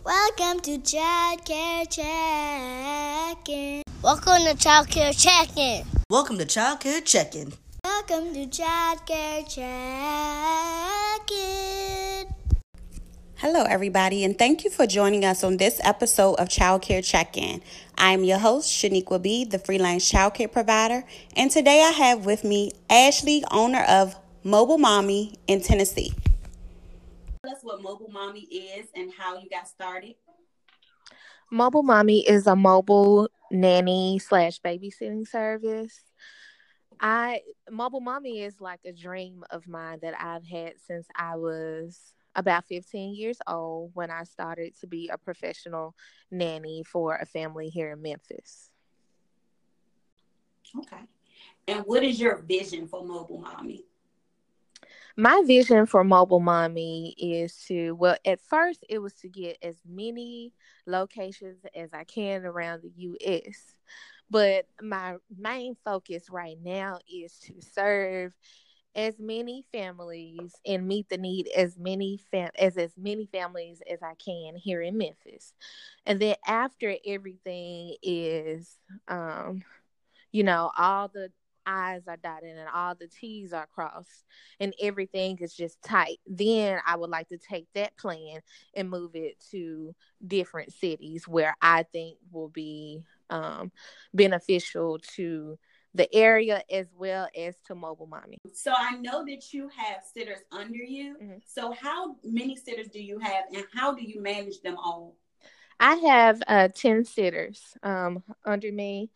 Welcome to Child Care Check-in. Welcome to Child Care Check-in. Welcome to Child Care Check-in. Welcome to Child Care Check-in. Hello, everybody, and thank you for joining us on this episode of Child Care Check-in. I'm your host, Shaniqua B, the freelance child care provider, and today I have with me Ashley, owner of Mobile Mommy in Tennessee. Tell us what Mobile Mommy is and how you got started. Mobile Mommy is a mobile nanny slash babysitting service. I Mobile Mommy is like a dream of mine that I've had since I was about 15 years old when I started to be a professional nanny for a family here in Memphis. Okay. And what is your vision for Mobile Mommy? My vision for Mobile Mommy is to, well, at first it was to get as many locations as I can around the U.S. But my main focus right now is to serve as many families and meet the need as many fam- as as many families as I can here in Memphis. And then after everything is um you know all the I's are dotted and all the T's are crossed and everything is just tight, then I would like to take that plan and move it to different cities where I think will be um, beneficial to the area as well as to mobile mommy. So I know that you have sitters under you. Mm-hmm. So how many sitters do you have and how do you manage them all? I have uh, 10 sitters um, under me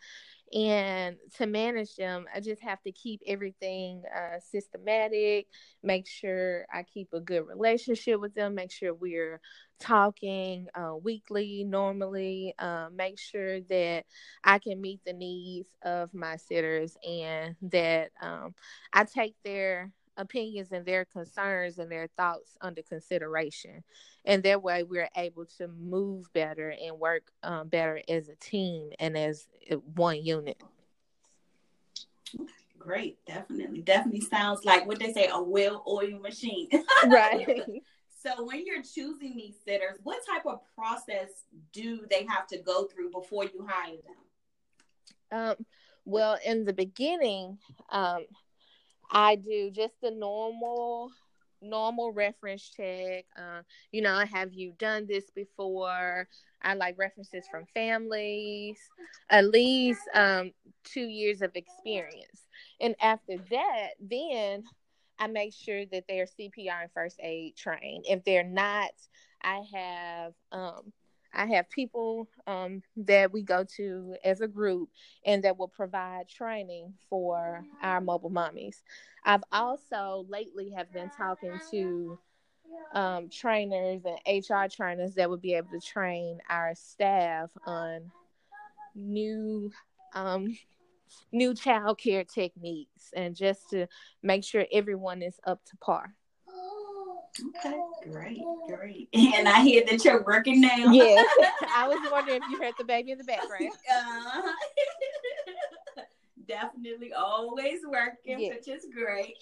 and to manage them i just have to keep everything uh, systematic make sure i keep a good relationship with them make sure we're talking uh, weekly normally uh, make sure that i can meet the needs of my sitters and that um, i take their opinions and their concerns and their thoughts under consideration. And that way we're able to move better and work um, better as a team and as one unit. Great, definitely. Definitely sounds like what they say a well oiled machine. right. So when you're choosing these sitters, what type of process do they have to go through before you hire them? Um, well, in the beginning, um, I do just the normal normal reference check. Uh, you know, have you done this before? I like references from families, at least um, two years of experience. And after that, then I make sure that they're CPR and first aid trained. If they're not, I have um, I have people um, that we go to as a group and that will provide training for our mobile mommies. I've also lately have been talking to um, trainers and HR trainers that would be able to train our staff on new um, new child care techniques and just to make sure everyone is up to par. Okay, great, great. And I hear that you're working now. Yes. I was wondering if you heard the baby in the background. Uh, definitely always working, yes. which is great.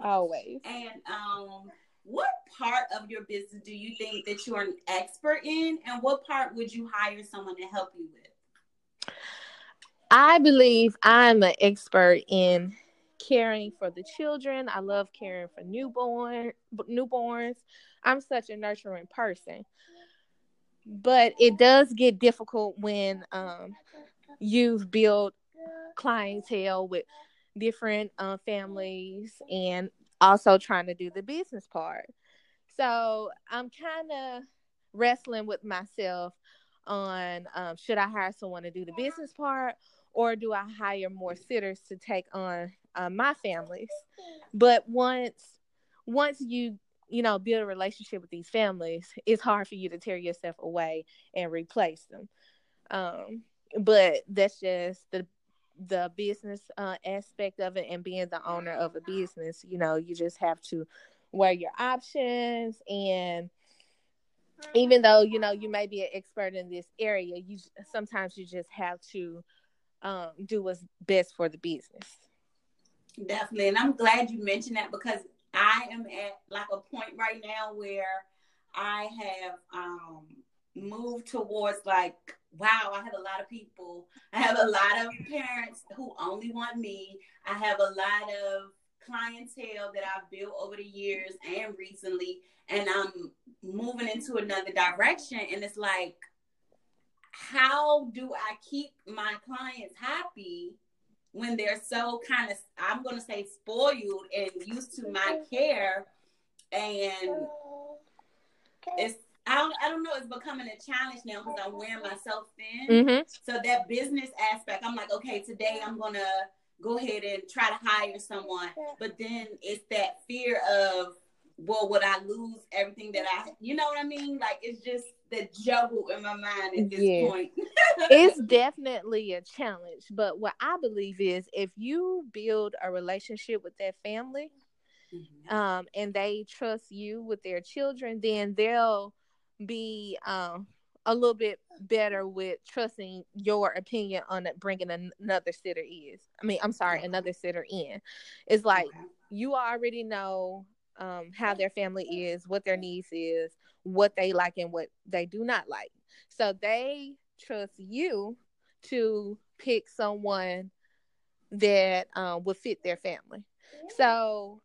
always. And um what part of your business do you think that you're an expert in and what part would you hire someone to help you with? I believe I'm an expert in caring for the children. I love caring for newborn newborns. I'm such a nurturing person. But it does get difficult when um, you've built clientele with different uh, families and also trying to do the business part. So I'm kind of wrestling with myself on um, should I hire someone to do the business part or do I hire more sitters to take on uh, my families? But once once you you know build a relationship with these families, it's hard for you to tear yourself away and replace them. Um, but that's just the the business uh, aspect of it and being the owner of a business. You know, you just have to weigh your options and even though you know you may be an expert in this area you sometimes you just have to um, do what's best for the business. Definitely. And I'm glad you mentioned that because I am at like a point right now where I have um, moved towards like, wow, I have a lot of people. I have a lot of parents who only want me. I have a lot of clientele that I've built over the years and recently, and I'm moving into another direction. And it's like, how do I keep my clients happy when they're so kind of, I'm going to say, spoiled and used to my care? And it's I don't, I don't know. It's becoming a challenge now because I'm wearing myself thin. Mm-hmm. So that business aspect, I'm like, okay, today I'm gonna go ahead and try to hire someone, but then it's that fear of, well, would I lose everything that I, you know what I mean? Like it's just the juggle in my mind at this yeah. point. it's definitely a challenge, but what I believe is if you build a relationship with that family. Mm-hmm. Um, and they trust you with their children, then they'll be um, a little bit better with trusting your opinion on bringing another sitter is. I mean, I'm sorry, another sitter in. It's like okay. you already know um, how their family is, what their needs is, what they like and what they do not like. So they trust you to pick someone that um, would fit their family. So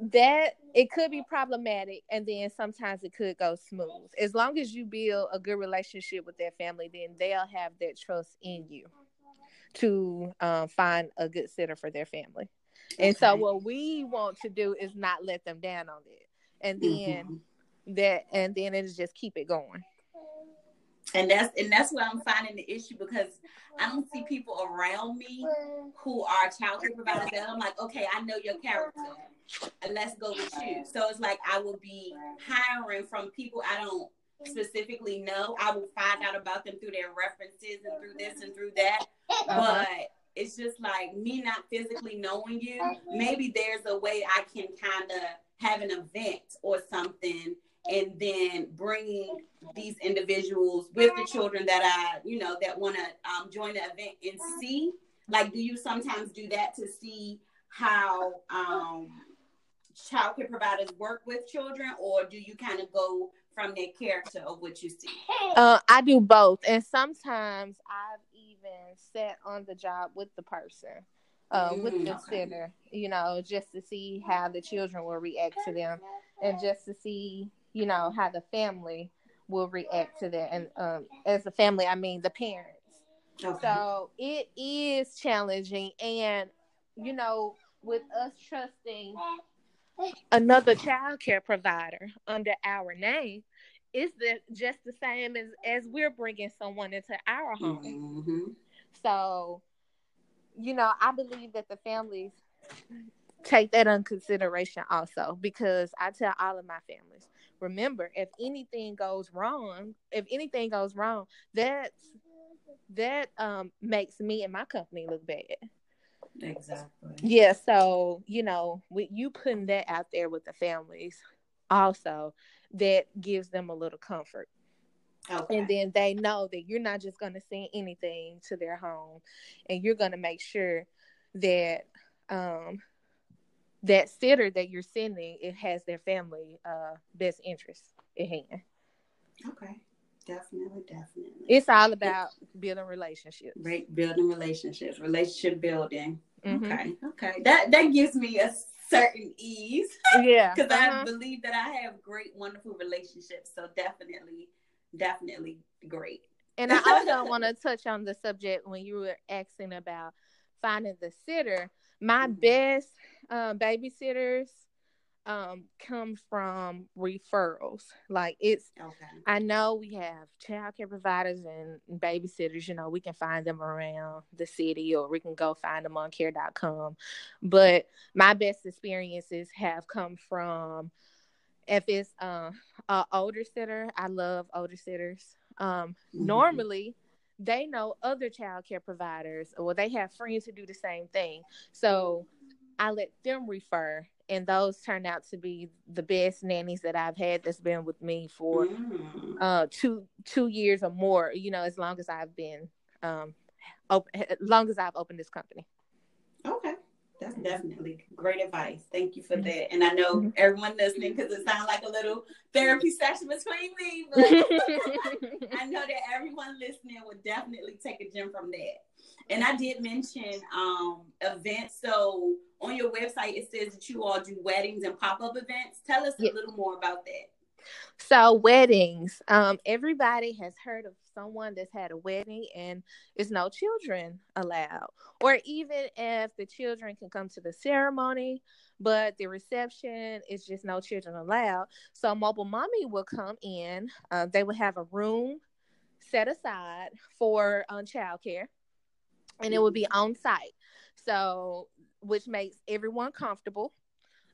that it could be problematic and then sometimes it could go smooth as long as you build a good relationship with their family then they'll have that trust in you to um, find a good sitter for their family and so what we want to do is not let them down on it and then mm-hmm. That and then it's just keep it going and that's and that's where I'm finding the issue because I don't see people around me who are child care providers that I'm like, okay, I know your character and let's go with you. So it's like I will be hiring from people I don't specifically know. I will find out about them through their references and through this and through that. Uh-huh. But it's just like me not physically knowing you. Maybe there's a way I can kind of have an event or something and then bringing these individuals with the children that I, you know, that want to um, join the event and see. Like, do you sometimes do that to see how um, child care providers work with children, or do you kind of go from their character of what you see? Uh, I do both, and sometimes I've even sat on the job with the person. Uh, mm, with the okay. center, you know, just to see how the children will react to them, and just to see, you know, how the family will react to that. And um, as a family, I mean the parents. Okay. So it is challenging, and you know, with us trusting another child care provider under our name is the just the same as as we're bringing someone into our home mm-hmm. so you know i believe that the families take that in consideration also because i tell all of my families remember if anything goes wrong if anything goes wrong that's that um makes me and my company look bad Exactly. Yeah. So, you know, with you putting that out there with the families also, that gives them a little comfort. Okay. And then they know that you're not just going to send anything to their home and you're going to make sure that um that sitter that you're sending it has their family uh best interests at hand. Okay. Definitely, definitely. It's all about building relationships. Right, building relationships, relationship building. Mm-hmm. Okay, okay. That that gives me a certain ease. Yeah, because uh-huh. I believe that I have great, wonderful relationships. So definitely, definitely great. And I also want to touch on the subject when you were asking about finding the sitter. My mm-hmm. best uh, babysitters um come from referrals. Like it's okay. I know we have childcare providers and babysitters, you know, we can find them around the city or we can go find them on care.com. But my best experiences have come from if it's uh, a older sitter, I love older sitters. Um mm-hmm. normally they know other child care providers or they have friends who do the same thing. So I let them refer and those turned out to be the best nannies that I've had that's been with me for mm. uh two two years or more, you know, as long as I've been um open as long as I've opened this company. That's definitely great advice. Thank you for mm-hmm. that. And I know mm-hmm. everyone listening, because it sounds like a little therapy session between me, but I know that everyone listening would definitely take a gem from that. And I did mention um, events. So on your website, it says that you all do weddings and pop up events. Tell us a little more about that. So weddings, um, everybody has heard of someone that's had a wedding and is no children allowed, or even if the children can come to the ceremony, but the reception is just no children allowed. So mobile mommy will come in. Uh, they will have a room set aside for um, childcare, and it will be on site. So, which makes everyone comfortable,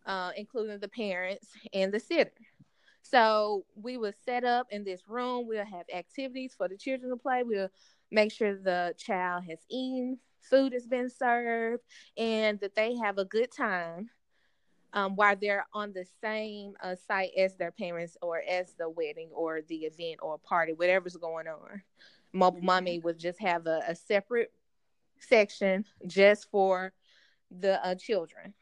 uh, including the parents and the sitter. So we will set up in this room. We'll have activities for the children to play. We'll make sure the child has eaten, food has been served, and that they have a good time um, while they're on the same uh, site as their parents or as the wedding or the event or party, whatever's going on. Mobile Mommy would just have a, a separate section just for the uh, children.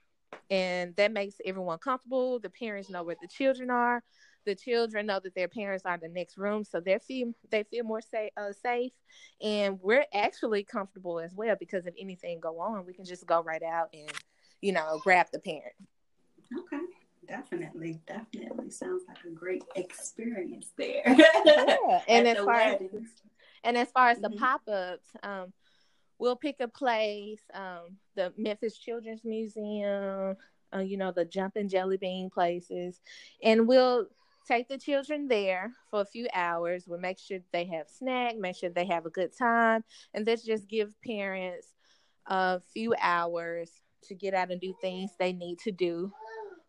And that makes everyone comfortable. The parents know where the children are the children know that their parents are in the next room, so they feel they feel more safe, uh, safe, and we're actually comfortable as well because if anything go on, we can just go right out and you know grab the parent. Okay, definitely, definitely sounds like a great experience there. yeah, and as far as, and as far as mm-hmm. the pop ups, um, we'll pick a place, um, the Memphis Children's Museum. Uh, you know the jumping jelly bean places and we'll take the children there for a few hours. We'll make sure they have snack, make sure they have a good time, and let's just give parents a few hours to get out and do things they need to do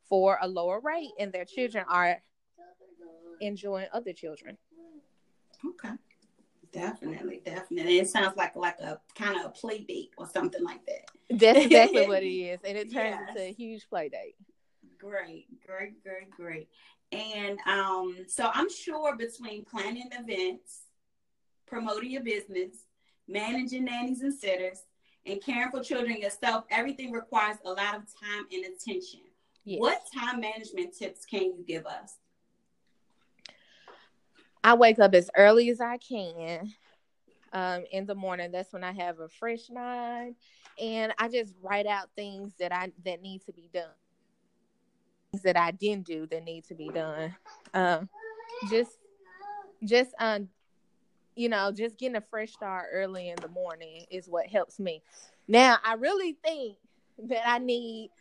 for a lower rate, and their children are enjoying other children. Okay. Definitely, definitely. It sounds like like a kind of a play date or something like that. That's exactly what it is, and it turns yes. into a huge play date. Great, great, great, great. And um, so I'm sure between planning events, promoting your business, managing nannies and sitters, and caring for children yourself, everything requires a lot of time and attention. Yes. What time management tips can you give us? I wake up as early as I can um, in the morning. That's when I have a fresh mind, and I just write out things that I that need to be done that I didn't do that need to be done. Um, just, just um, you know, just getting a fresh start early in the morning is what helps me. Now, I really think that I need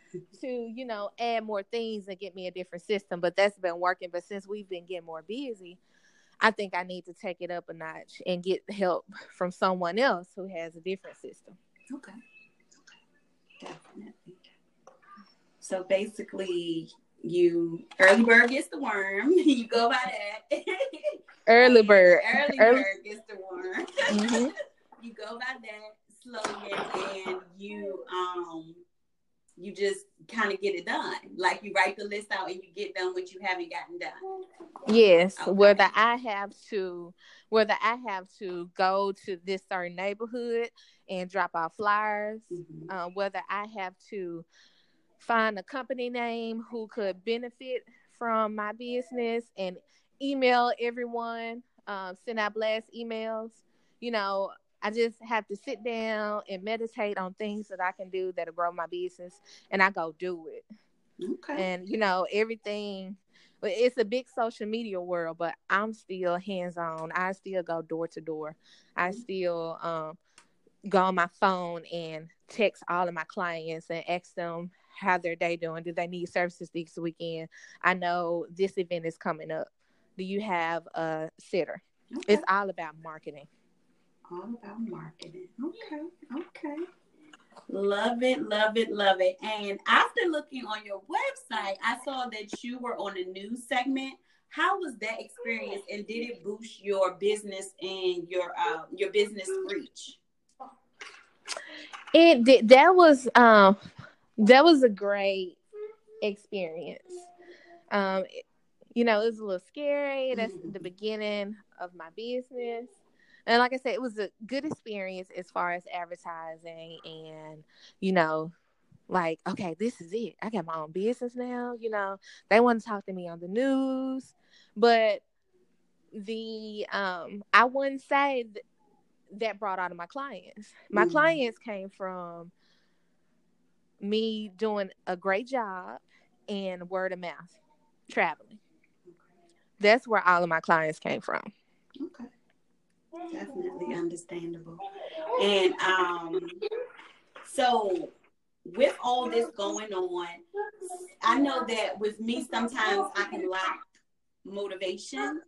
to, you know, add more things and get me a different system, but that's been working. But since we've been getting more busy, I think I need to take it up a notch and get help from someone else who has a different system. Okay. Okay. Definitely. So basically, you early bird gets the worm. You go by that. early bird. Early, early, bird gets the worm. Mm-hmm. you go by that slogan, and you um you just kind of get it done. Like you write the list out and you get done what you haven't gotten done. Yes, okay. whether I have to, whether I have to go to this certain neighborhood and drop off flyers, mm-hmm. uh, whether I have to find a company name who could benefit from my business and email everyone, um, send out blast emails. You know, I just have to sit down and meditate on things that I can do that'll grow my business, and I go do it. Okay. And you know, everything. It's a big social media world, but I'm still hands on. I still go door to door. I still um, go on my phone and text all of my clients and ask them how their day doing. Do they need services this weekend? I know this event is coming up. Do you have a sitter? Okay. It's all about marketing. All about marketing. Okay. Okay. Love it, love it, love it. And after looking on your website, I saw that you were on a news segment. How was that experience, and did it boost your business and your uh, your business reach? It. That was um, that was a great experience. Um, you know, it was a little scary. That's the beginning of my business. And like I said, it was a good experience as far as advertising and, you know, like, okay, this is it. I got my own business now. You know, they want to talk to me on the news, but the um, I wouldn't say th- that brought out of my clients. My mm. clients came from me doing a great job and word of mouth, traveling. That's where all of my clients came from. Okay. Definitely understandable. And um so with all this going on, I know that with me sometimes I can lack motivation.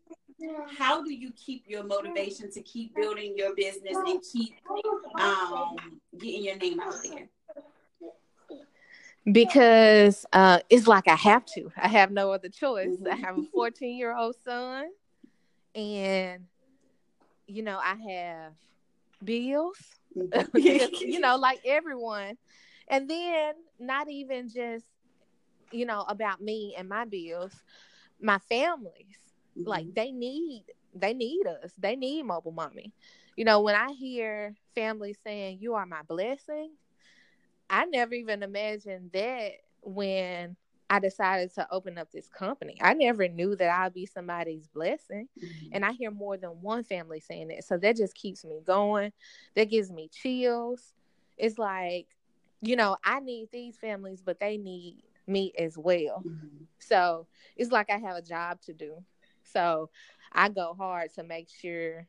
How do you keep your motivation to keep building your business and keep um, getting your name out there? Because uh, it's like I have to. I have no other choice. Mm-hmm. I have a 14 year old son, and you know I have bills. Mm-hmm. you know, like everyone and then not even just, you know, about me and my bills, my families. Mm-hmm. Like they need they need us. They need mobile mommy. You know, when I hear families saying, You are my blessing, I never even imagined that when I decided to open up this company. I never knew that I'd be somebody's blessing. Mm-hmm. And I hear more than one family saying that. So that just keeps me going. That gives me chills. It's like you know, I need these families, but they need me as well. Mm-hmm. So it's like I have a job to do. So I go hard to make sure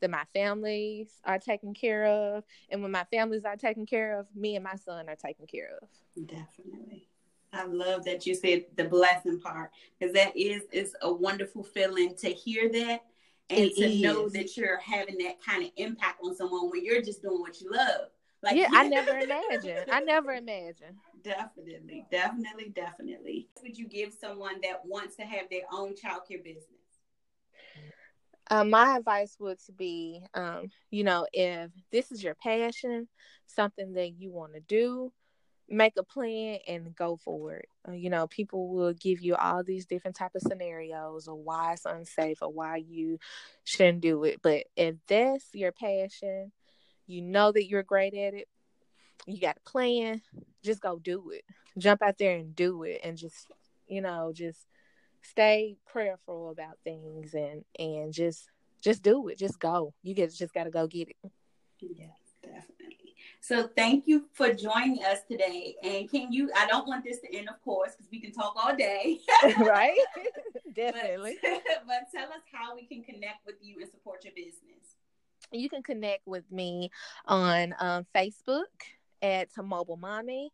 that my families are taken care of. And when my families are taken care of, me and my son are taken care of. Definitely. I love that you said the blessing part because that is is a wonderful feeling to hear that and it to is. know that you're having that kind of impact on someone when you're just doing what you love. Like yeah, I never imagined. I never imagined. Definitely, definitely, definitely. What would you give someone that wants to have their own childcare business? Uh, my advice would be, um, you know, if this is your passion, something that you want to do, make a plan and go for it. Uh, you know, people will give you all these different type of scenarios or why it's unsafe or why you shouldn't do it. But if that's your passion, you know that you're great at it, you got a plan, just go do it. Jump out there and do it and just, you know, just stay prayerful about things and and just just do it. Just go. You get just got to go get it. Yes, definitely. So thank you for joining us today. And can you? I don't want this to end, of course, because we can talk all day. right? definitely. But, but tell us how we can connect with you and support your business you can connect with me on um, Facebook at Mobile Mommy.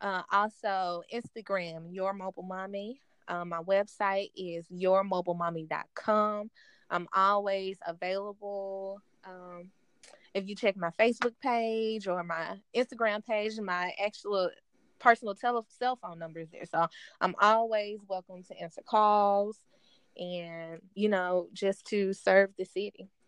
Uh, also, Instagram, Your Mobile Mommy. Um, my website is yourmobilemommy.com. I'm always available. Um, if you check my Facebook page or my Instagram page, my actual personal tele- cell phone number is there. So I'm always welcome to answer calls and, you know, just to serve the city.